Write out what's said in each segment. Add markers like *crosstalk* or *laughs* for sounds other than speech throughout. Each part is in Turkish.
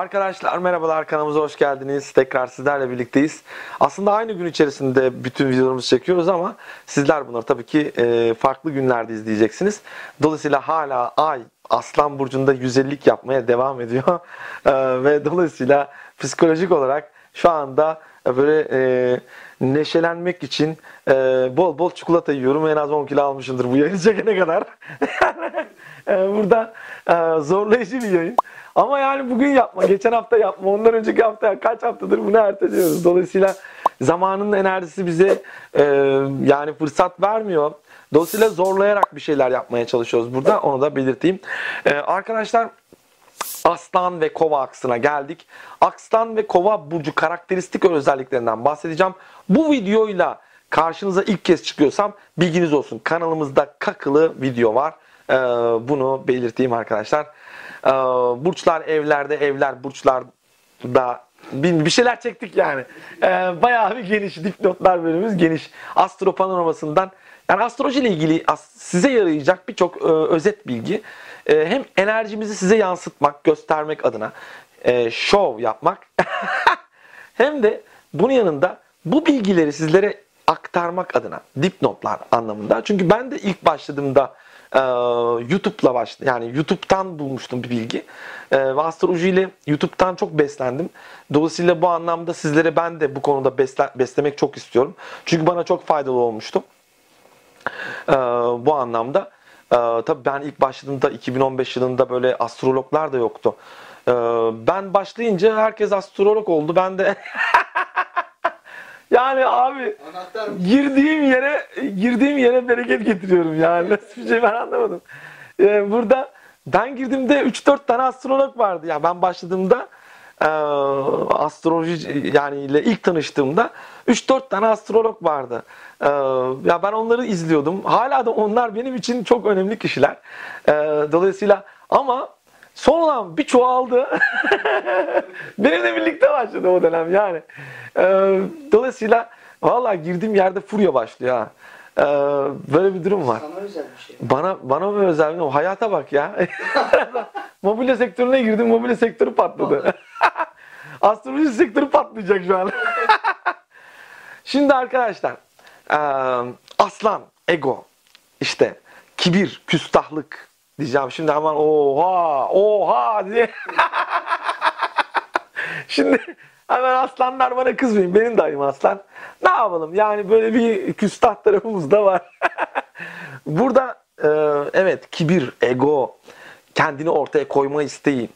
Arkadaşlar merhabalar kanalımıza hoş geldiniz. Tekrar sizlerle birlikteyiz. Aslında aynı gün içerisinde bütün videolarımızı çekiyoruz ama sizler bunları tabii ki e, farklı günlerde izleyeceksiniz. Dolayısıyla hala ay Aslan Burcu'nda 150'lik yapmaya devam ediyor. *laughs* E, ve dolayısıyla psikolojik olarak şu anda böyle e, neşelenmek için e, bol bol çikolata yiyorum. En az 10 kilo almışımdır bu yayını çekene kadar. *laughs* e, burada e, zorlayıcı bir yayın. Ama yani bugün yapma, geçen hafta yapma, ondan önceki hafta kaç haftadır bunu erteliyoruz. Dolayısıyla zamanın enerjisi bize e, yani fırsat vermiyor. Dolayısıyla zorlayarak bir şeyler yapmaya çalışıyoruz burada. Onu da belirteyim. E, arkadaşlar Aslan ve Kova aksına geldik. Aslan ve Kova burcu karakteristik özelliklerinden bahsedeceğim. Bu videoyla karşınıza ilk kez çıkıyorsam bilginiz olsun. Kanalımızda kakılı video var. Ee, bunu belirteyim arkadaşlar. Ee, burçlar evlerde, evler burçlarda bir, şeyler çektik yani. Ee, bayağı bir geniş dipnotlar bölümümüz geniş. Astro panoramasından yani astroloji ile ilgili size yarayacak birçok e, özet bilgi. Hem enerjimizi size yansıtmak, göstermek adına e, şov yapmak *laughs* hem de bunun yanında bu bilgileri sizlere aktarmak adına dipnotlar anlamında. Çünkü ben de ilk başladığımda e, YouTube'la başladım. Yani YouTube'dan bulmuştum bir bilgi. E, ve astroloji ile YouTube'dan çok beslendim. Dolayısıyla bu anlamda sizlere ben de bu konuda besle, beslemek çok istiyorum. Çünkü bana çok faydalı olmuştu. E, bu anlamda e, tabii ben ilk başladığımda 2015 yılında böyle astrologlar da yoktu. E, ben başlayınca herkes astrolog oldu. Ben de *laughs* Yani abi girdiğim yere girdiğim yere bereket getiriyorum yani. Nasıl bir şey ben anlamadım. Ee, burada ben girdiğimde 3-4 tane astrolog vardı. Ya yani ben başladığımda e, astroloji yani ile ilk tanıştığımda 3-4 tane astrolog vardı. E, ya ben onları izliyordum. Hala da onlar benim için çok önemli kişiler. E, dolayısıyla ama Sonradan bir çoğaldı. *laughs* Benimle birlikte başladı o dönem yani. Ee, dolayısıyla valla girdiğim yerde furya başlıyor ha. Ee, böyle bir durum var. Sana özel bir şey. Bana bana mı özel bir Hayata bak ya. *laughs* mobilya sektörüne girdim, mobilya sektörü patladı. *laughs* Astroloji sektörü patlayacak şu an. Şimdi arkadaşlar, aslan, ego, işte kibir, küstahlık, diyeceğim. Şimdi hemen oha oha diye. *laughs* Şimdi hemen aslanlar bana kızmayın. Benim dayım aslan. Ne yapalım? Yani böyle bir küstah tarafımız da var. *laughs* Burada e, evet kibir, ego, kendini ortaya koyma isteği.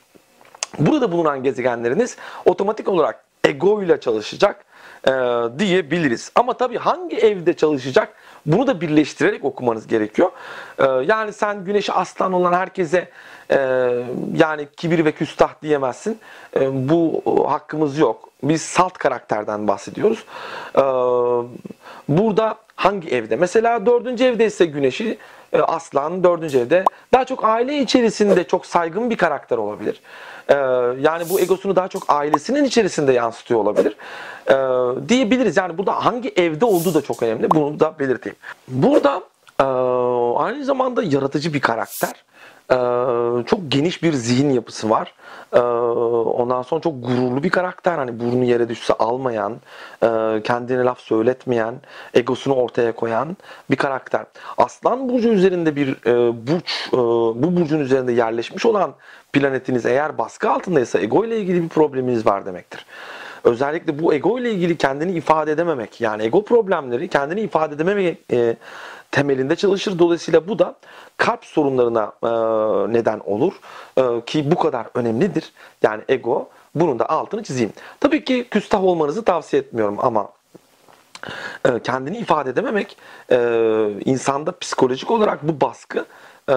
Burada bulunan gezegenleriniz otomatik olarak ego ile çalışacak e, diyebiliriz. Ama tabii hangi evde çalışacak bunu da birleştirerek okumanız gerekiyor. E, yani sen güneşi aslan olan herkese e, yani kibir ve küstah diyemezsin. E, bu hakkımız yok. Biz salt karakterden bahsediyoruz. E, burada hangi evde? Mesela dördüncü evde ise güneşi e, aslan dördüncü evde daha çok aile içerisinde çok saygın bir karakter olabilir. Ee, yani bu egosunu daha çok ailesinin içerisinde yansıtıyor olabilir. Ee, diyebiliriz. Yani burada hangi evde olduğu da çok önemli. Bunu da belirteyim. Burada e, aynı zamanda yaratıcı bir karakter. Ee, çok geniş bir zihin yapısı var. Ee, ondan sonra çok gururlu bir karakter. Hani burnu yere düşse almayan, e, kendine laf söyletmeyen, egosunu ortaya koyan bir karakter. Aslan burcu üzerinde bir e, burç, e, bu burcun üzerinde yerleşmiş olan planetiniz eğer baskı altındaysa ego ile ilgili bir probleminiz var demektir. Özellikle bu ego ile ilgili kendini ifade edememek yani ego problemleri kendini ifade edememek e, temelinde çalışır. Dolayısıyla bu da kalp sorunlarına e, neden olur e, ki bu kadar önemlidir. Yani ego bunun da altını çizeyim. Tabii ki küstah olmanızı tavsiye etmiyorum ama kendini ifade edememek e, insanda psikolojik olarak bu baskı e,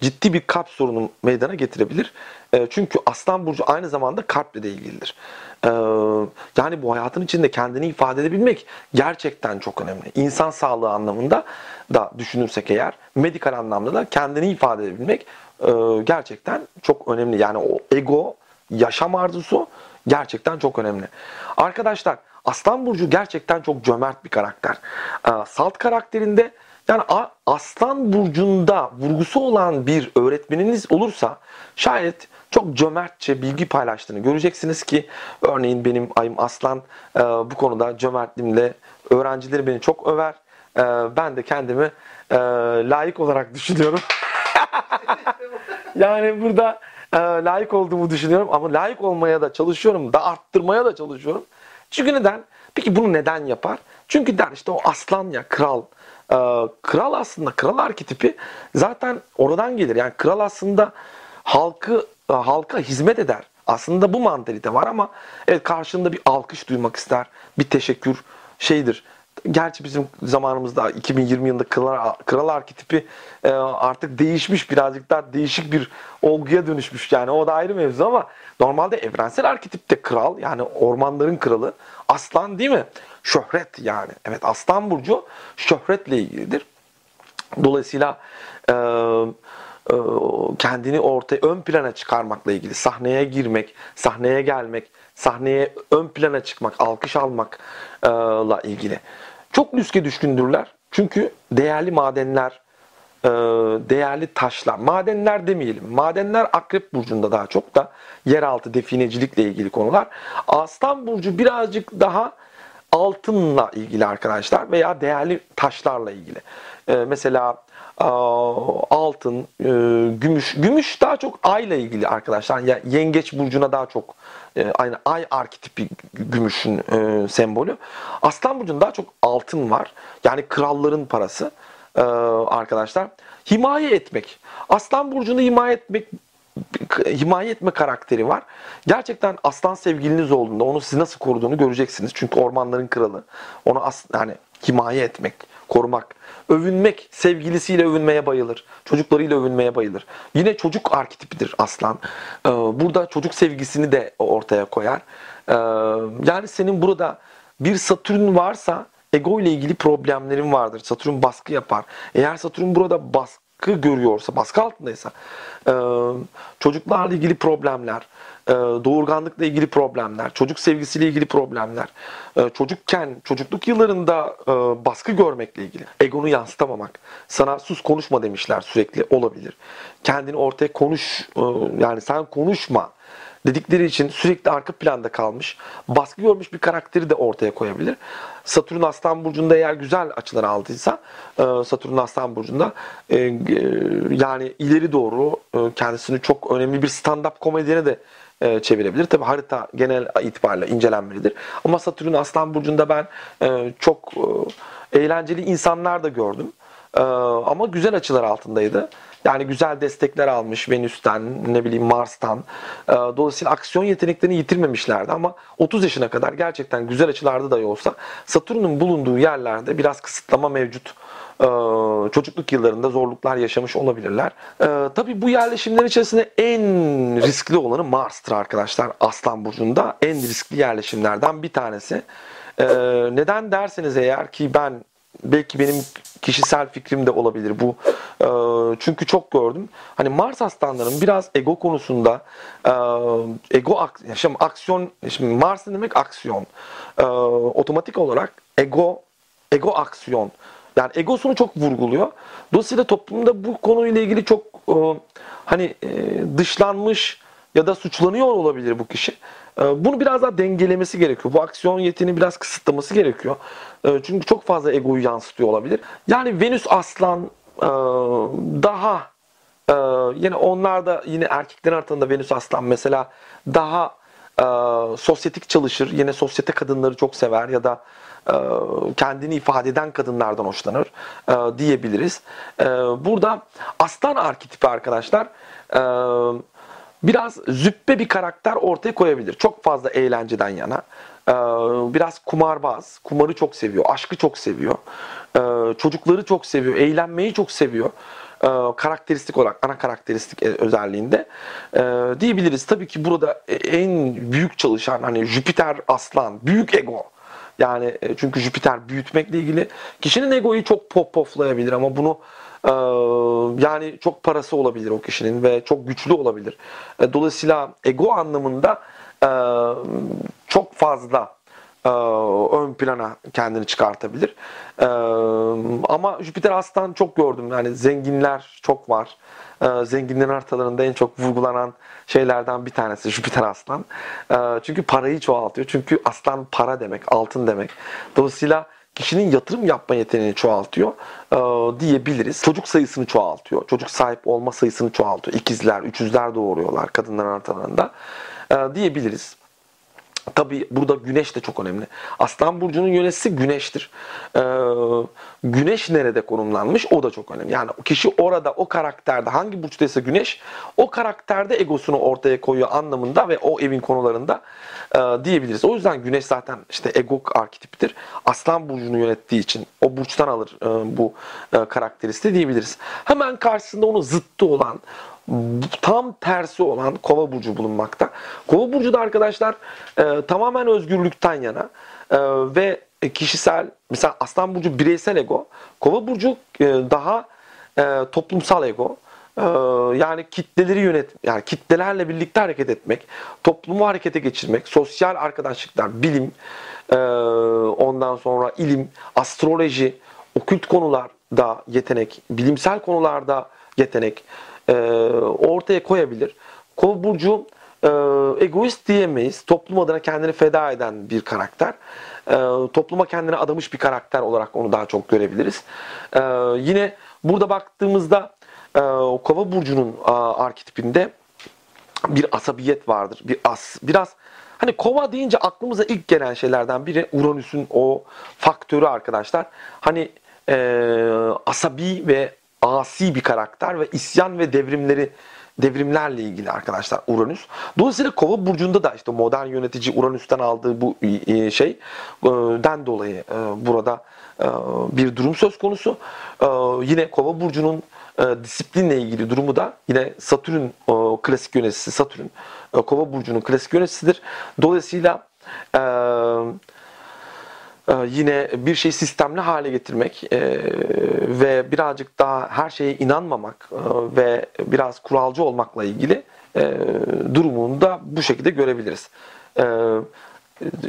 ciddi bir kalp sorunu meydana getirebilir. Çünkü Aslan Burcu aynı zamanda kalple de ilgilidir. Yani bu hayatın içinde kendini ifade edebilmek gerçekten çok önemli. İnsan sağlığı anlamında da düşünürsek eğer, medikal anlamda da kendini ifade edebilmek gerçekten çok önemli. Yani o ego, yaşam arzusu gerçekten çok önemli. Arkadaşlar Aslan Burcu gerçekten çok cömert bir karakter. Salt karakterinde Yani Aslan Burcu'nda vurgusu olan bir öğretmeniniz olursa şayet çok cömertçe bilgi paylaştığını göreceksiniz ki örneğin benim ayım Aslan e, bu konuda cömertliğimle öğrencileri beni çok över. E, ben de kendimi e, layık olarak *laughs* düşünüyorum. yani burada e, layık olduğumu düşünüyorum ama layık olmaya da çalışıyorum da arttırmaya da çalışıyorum. Çünkü neden? Peki bunu neden yapar? Çünkü der işte o aslan ya kral. Ee, kral aslında kral arketipi zaten oradan gelir. Yani kral aslında halkı e, halka hizmet eder. Aslında bu mantalite var ama evet karşında bir alkış duymak ister. Bir teşekkür şeydir. Gerçi bizim zamanımızda 2020 yılında kral, kral arketipi e, artık değişmiş birazcık daha değişik bir olguya dönüşmüş yani o da ayrı mevzu ama normalde evrensel arketipte kral yani ormanların kralı aslan değil mi? Şöhret yani. Evet aslan burcu şöhretle ilgilidir. Dolayısıyla e, e, kendini ortaya ön plana çıkarmakla ilgili sahneye girmek, sahneye gelmek, sahneye ön plana çıkmak, alkış almakla ilgili. Çok lüske düşkündürler. Çünkü değerli madenler, e, değerli taşlar, madenler demeyelim. Madenler Akrep Burcu'nda daha çok da yeraltı definecilikle ilgili konular. Aslan Burcu birazcık daha altınla ilgili arkadaşlar veya değerli taşlarla ilgili. E, mesela altın, e, gümüş. Gümüş daha çok ayla ilgili arkadaşlar. Yani yengeç burcuna daha çok e, aynı ay arketipi gümüşün e, sembolü. Aslan burcunda daha çok altın var. Yani kralların parası arkadaşlar. Himaye etmek. Aslan burcunu himaye etmek himaye etme karakteri var. Gerçekten aslan sevgiliniz olduğunda onu sizi nasıl koruduğunu göreceksiniz. Çünkü ormanların kralı. Onu as yani himaye etmek, korumak, övünmek, sevgilisiyle övünmeye bayılır. Çocuklarıyla övünmeye bayılır. Yine çocuk arketipidir aslan. Ee, burada çocuk sevgisini de ortaya koyar. Ee, yani senin burada bir Satürn varsa ego ile ilgili problemlerin vardır. Satürn baskı yapar. Eğer Satürn burada baskı görüyorsa, baskı altındaysa e, çocuklarla ilgili problemler, e, doğurganlıkla ilgili problemler, çocuk sevgisiyle ilgili problemler, e, çocukken, çocukluk yıllarında baskı görmekle ilgili, egonu yansıtamamak, sana sus konuşma demişler sürekli olabilir. Kendini ortaya konuş, yani sen konuşma dedikleri için sürekli arka planda kalmış, baskı görmüş bir karakteri de ortaya koyabilir. Satürn Aslan Burcu'nda eğer güzel açılar aldıysa, Satürn Aslan Burcu'nda yani ileri doğru kendisini çok önemli bir stand-up komedyene de e, çevirebilir. Tabi harita genel itibariyle incelenmelidir. Ama Satürn Aslan Burcu'nda ben e, çok e, eğlenceli insanlar da gördüm. E, ama güzel açılar altındaydı. Yani güzel destekler almış Venüs'ten, ne bileyim Mars'tan. E, dolayısıyla aksiyon yeteneklerini yitirmemişlerdi ama 30 yaşına kadar gerçekten güzel açılarda da olsa Satürn'ün bulunduğu yerlerde biraz kısıtlama mevcut ee, çocukluk yıllarında zorluklar yaşamış olabilirler. Ee, tabii bu yerleşimlerin içerisinde en riskli olanı Mars'tır arkadaşlar Aslan Burcu'nda. En riskli yerleşimlerden bir tanesi. Ee, neden derseniz eğer ki ben belki benim kişisel fikrim de olabilir bu. çünkü çok gördüm. Hani Mars aslanların biraz ego konusunda ego yaşam aksiyon şimdi Mars demek aksiyon. otomatik olarak ego ego aksiyon yani egosunu çok vurguluyor. Dolayısıyla toplumda bu konuyla ilgili çok e, hani e, dışlanmış ya da suçlanıyor olabilir bu kişi. E, bunu biraz daha dengelemesi gerekiyor. Bu aksiyon yetini biraz kısıtlaması gerekiyor. E, çünkü çok fazla egoyu yansıtıyor olabilir. Yani Venüs Aslan e, daha e, yine onlar da yine erkeklerin arasında Venüs Aslan mesela daha e, sosyetik çalışır. Yine sosyete kadınları çok sever ya da kendini ifade eden kadınlardan hoşlanır diyebiliriz. Burada aslan arketipi arkadaşlar biraz züppe bir karakter ortaya koyabilir. Çok fazla eğlenceden yana. Biraz kumarbaz, kumarı çok seviyor, aşkı çok seviyor, çocukları çok seviyor, eğlenmeyi çok seviyor karakteristik olarak ana karakteristik özelliğinde diyebiliriz. Tabii ki burada en büyük çalışan hani Jüpiter aslan, büyük ego yani e, çünkü Jüpiter büyütmekle ilgili kişinin egoyu çok pop poflayabilir ama bunu e, yani çok parası olabilir o kişinin ve çok güçlü olabilir. E, dolayısıyla ego anlamında çok fazla e, ön plana kendini çıkartabilir. E, ama Jüpiter Aslan çok gördüm. Yani zenginler çok var. E, zenginlerin haritalarında en çok vurgulanan şeylerden bir tanesi Jüpiter Aslan. E, çünkü parayı çoğaltıyor. Çünkü aslan para demek, altın demek. Dolayısıyla kişinin yatırım yapma yeteneğini çoğaltıyor e, diyebiliriz. Çocuk sayısını çoğaltıyor. Çocuk sahip olma sayısını çoğaltıyor. İkizler, üçüzler doğuruyorlar kadınların haritalarında e, diyebiliriz. Tabi burada güneş de çok önemli. Aslan burcunun yöneticisi güneştir. Ee, güneş nerede konumlanmış o da çok önemli. Yani kişi orada o karakterde hangi burçtaysa güneş o karakterde egosunu ortaya koyuyor anlamında ve o evin konularında e, diyebiliriz. O yüzden güneş zaten işte ego arketipidir. Aslan burcunu yönettiği için o burçtan alır e, bu e, karakteristi diyebiliriz. Hemen karşısında onun zıttı olan tam tersi olan kova burcu bulunmakta. Kova burcu da arkadaşlar e, tamamen özgürlükten yana e, ve kişisel mesela aslan burcu bireysel ego, kova burcu e, daha e, toplumsal ego. E, yani kitleleri yönet yani kitlelerle birlikte hareket etmek, toplumu harekete geçirmek, sosyal arkadaşlıklar, bilim, e, ondan sonra ilim, astroloji, okült konularda yetenek, bilimsel konularda yetenek, e, ortaya koyabilir. Kova burcu egoist diyemeyiz. Toplum adına kendini feda eden bir karakter. Topluma kendini adamış bir karakter olarak onu daha çok görebiliriz. Yine burada baktığımızda e, Kova burcunun e, arketipinde bir asabiyet vardır. Bir as, biraz hani kova deyince aklımıza ilk gelen şeylerden biri Uranüs'ün o faktörü arkadaşlar. Hani e, asabi ve asi bir karakter ve isyan ve devrimleri devrimlerle ilgili arkadaşlar Uranüs. Dolayısıyla Kova burcunda da işte modern yönetici Uranüs'ten aldığı bu şey den dolayı burada bir durum söz konusu. Yine Kova burcunun disiplinle ilgili durumu da yine Satürn klasik yöneticisi Satürn Kova burcunun klasik yöneticisidir. Dolayısıyla ee, yine bir şey sistemli hale getirmek e, ve birazcık daha her şeye inanmamak e, ve biraz kuralcı olmakla ilgili e, durumunu da bu şekilde görebiliriz.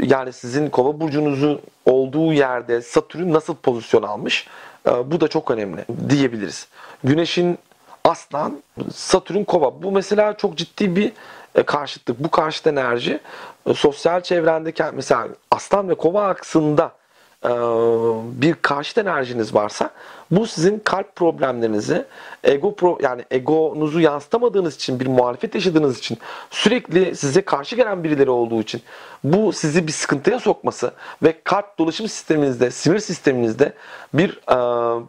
Yani sizin kova burcunuzu olduğu yerde Satürn nasıl pozisyon almış bu da çok önemli diyebiliriz. Güneşin aslan, Satürn kova. Bu mesela çok ciddi bir karşıtlık. Bu karşıt enerji sosyal çevrendeki mesela aslan ve kova aksında bir karşıt enerjiniz varsa bu sizin kalp problemlerinizi ego pro, yani egonuzu yansıtamadığınız için bir muhalefet yaşadığınız için sürekli size karşı gelen birileri olduğu için bu sizi bir sıkıntıya sokması ve kalp dolaşım sisteminizde sinir sisteminizde bir e,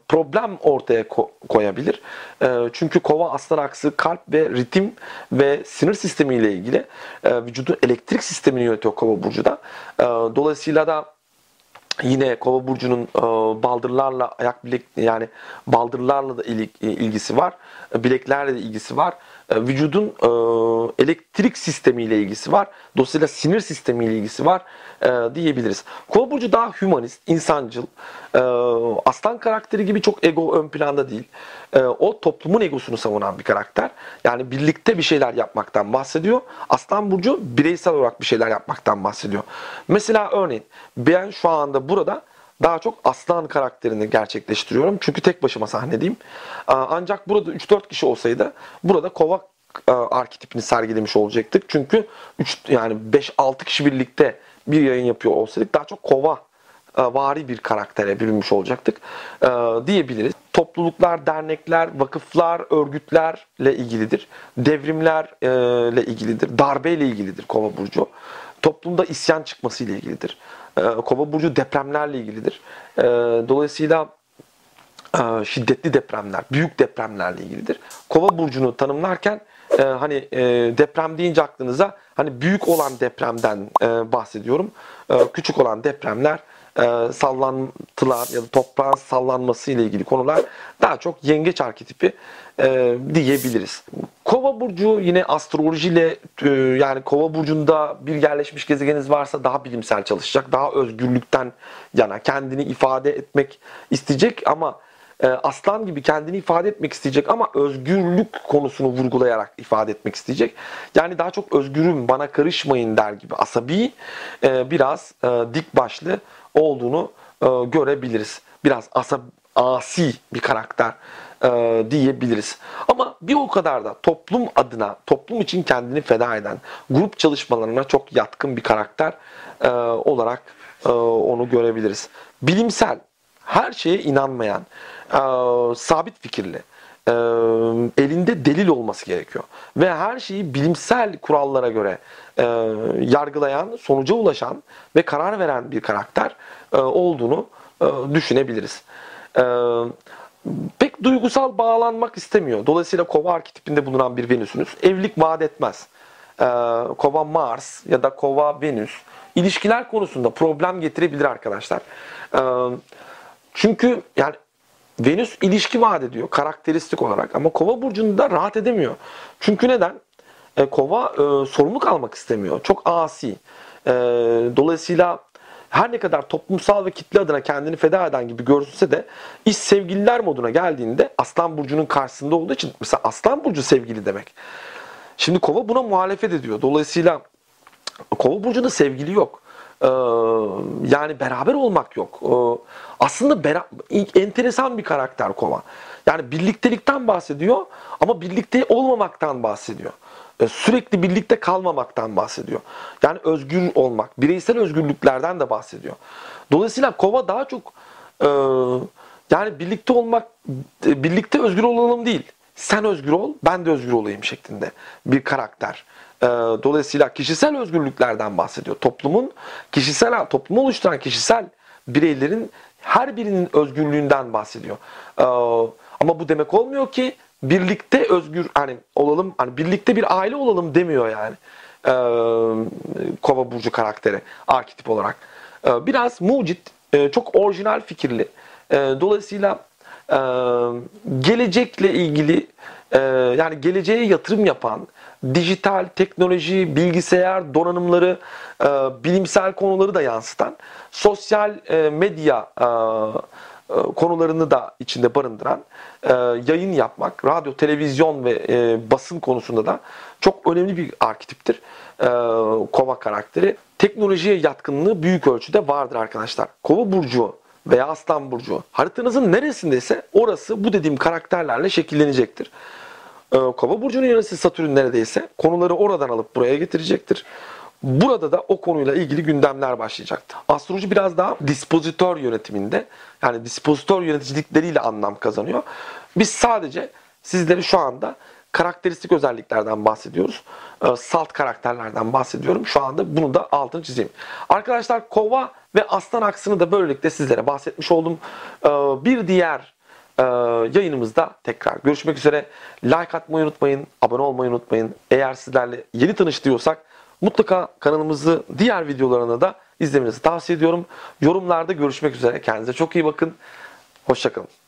problem ortaya ko- koyabilir. E, çünkü kova aslan aksı kalp ve ritim ve sinir sistemiyle ilgili e, vücudun elektrik sistemini yönetiyor kova burcu da. E, dolayısıyla da Yine Kova burcunun e, baldırlarla ayak bilek yani baldırlarla da ilgisi var. Bileklerle de ilgisi var. E, vücudun e, elektrik sistemiyle ilgisi var. Dolayısıyla sinir sistemiyle ilgisi var e, diyebiliriz. Kova burcu daha humanist, insancıl. E, aslan karakteri gibi çok ego ön planda değil. E, o toplumun egosunu savunan bir karakter. Yani birlikte bir şeyler yapmaktan bahsediyor. Aslan burcu bireysel olarak bir şeyler yapmaktan bahsediyor. Mesela örneğin ben şu anda burada daha çok aslan karakterini gerçekleştiriyorum. Çünkü tek başıma sahnedeyim. Ancak burada 3-4 kişi olsaydı burada kova arketipini sergilemiş olacaktık. Çünkü 3 yani 5-6 kişi birlikte bir yayın yapıyor olsaydık daha çok kova vari bir karaktere bürünmüş olacaktık diyebiliriz. Topluluklar, dernekler, vakıflar, örgütlerle ilgilidir. Devrimlerle ilgilidir. Darbeyle ilgilidir kova burcu. Toplumda isyan çıkması ile ilgilidir. Ee, Kova burcu depremlerle ilgilidir. Ee, dolayısıyla e, şiddetli depremler, büyük depremlerle ilgilidir. Kova burcunu tanımlarken e, hani e, deprem deyince aklınıza hani büyük olan depremden bahsediyorum. Küçük olan depremler e, sallantılar ya da toprağın sallanması ile ilgili konular daha çok yengeç arketipi e, diyebiliriz. Kova burcu yine astrolojiyle e, yani Kova burcunda bir yerleşmiş gezegeniniz varsa daha bilimsel çalışacak, daha özgürlükten yana kendini ifade etmek isteyecek ama e, aslan gibi kendini ifade etmek isteyecek ama özgürlük konusunu vurgulayarak ifade etmek isteyecek. Yani daha çok özgürüm bana karışmayın der gibi asabi e, biraz dik başlı olduğunu görebiliriz. Biraz asab asi bir karakter e, diyebiliriz. Ama bir o kadar da toplum adına, toplum için kendini feda eden, grup çalışmalarına çok yatkın bir karakter e, olarak e, onu görebiliriz. Bilimsel, her şeye inanmayan, sabit fikirli, elinde delil olması gerekiyor. Ve her şeyi bilimsel kurallara göre yargılayan, sonuca ulaşan ve karar veren bir karakter olduğunu düşünebiliriz. E, pek duygusal bağlanmak istemiyor. Dolayısıyla kova arketipinde bulunan bir Venüs'ünüz evlilik vaat etmez. E, kova Mars ya da kova Venüs ilişkiler konusunda problem getirebilir arkadaşlar. E, çünkü yani Venüs ilişki vaat ediyor karakteristik olarak ama kova burcunda rahat edemiyor. Çünkü neden? E, kova e, sorumluluk almak istemiyor. Çok asi. E, dolayısıyla her ne kadar toplumsal ve kitle adına kendini feda eden gibi görünse de iş sevgililer moduna geldiğinde Aslan Burcu'nun karşısında olduğu için mesela Aslan Burcu sevgili demek. Şimdi Kova buna muhalefet ediyor. Dolayısıyla Kova Burcu'nda sevgili yok. Ee, yani beraber olmak yok. Ee, aslında enteresan bir karakter Kova. Yani birliktelikten bahsediyor ama birlikte olmamaktan bahsediyor. Ee, sürekli birlikte kalmamaktan bahsediyor. Yani özgür olmak, bireysel özgürlüklerden de bahsediyor. Dolayısıyla Kova daha çok e, yani birlikte olmak, birlikte özgür olalım değil. Sen özgür ol, ben de özgür olayım şeklinde bir karakter. Ee, dolayısıyla kişisel özgürlüklerden bahsediyor. Toplumun kişisel, toplumu oluşturan kişisel bireylerin her birinin özgürlüğünden bahsediyor. Ee, ama bu demek olmuyor ki birlikte özgür hani olalım, hani birlikte bir aile olalım demiyor yani. Ee, Kova burcu karakteri arketip olarak. Biraz mucit, e, çok orijinal fikirli. Dolayısıyla e, gelecekle ilgili e, yani geleceğe yatırım yapan dijital teknoloji, bilgisayar donanımları, e, bilimsel konuları da yansıtan sosyal medya konularını da içinde barındıran yayın yapmak, radyo, televizyon ve basın konusunda da çok önemli bir arketiptir. Kova karakteri. Teknolojiye yatkınlığı büyük ölçüde vardır arkadaşlar. Kova burcu veya Aslan Burcu haritanızın neresindeyse orası bu dediğim karakterlerle şekillenecektir. Ee, Kova Burcu'nun yöneticisi Satürn neredeyse konuları oradan alıp buraya getirecektir. Burada da o konuyla ilgili gündemler başlayacaktır. Astroloji biraz daha dispozitör yönetiminde yani dispozitör yöneticilikleriyle anlam kazanıyor. Biz sadece sizleri şu anda karakteristik özelliklerden bahsediyoruz. Ee, salt karakterlerden bahsediyorum. Şu anda bunu da altını çizeyim. Arkadaşlar kova ve aslan aksını da böylelikle sizlere bahsetmiş oldum. Ee, bir diğer e, yayınımızda tekrar görüşmek üzere. Like atmayı unutmayın, abone olmayı unutmayın. Eğer sizlerle yeni tanıştıyorsak mutlaka kanalımızı diğer videolarına da izlemenizi tavsiye ediyorum. Yorumlarda görüşmek üzere. Kendinize çok iyi bakın. Hoşçakalın.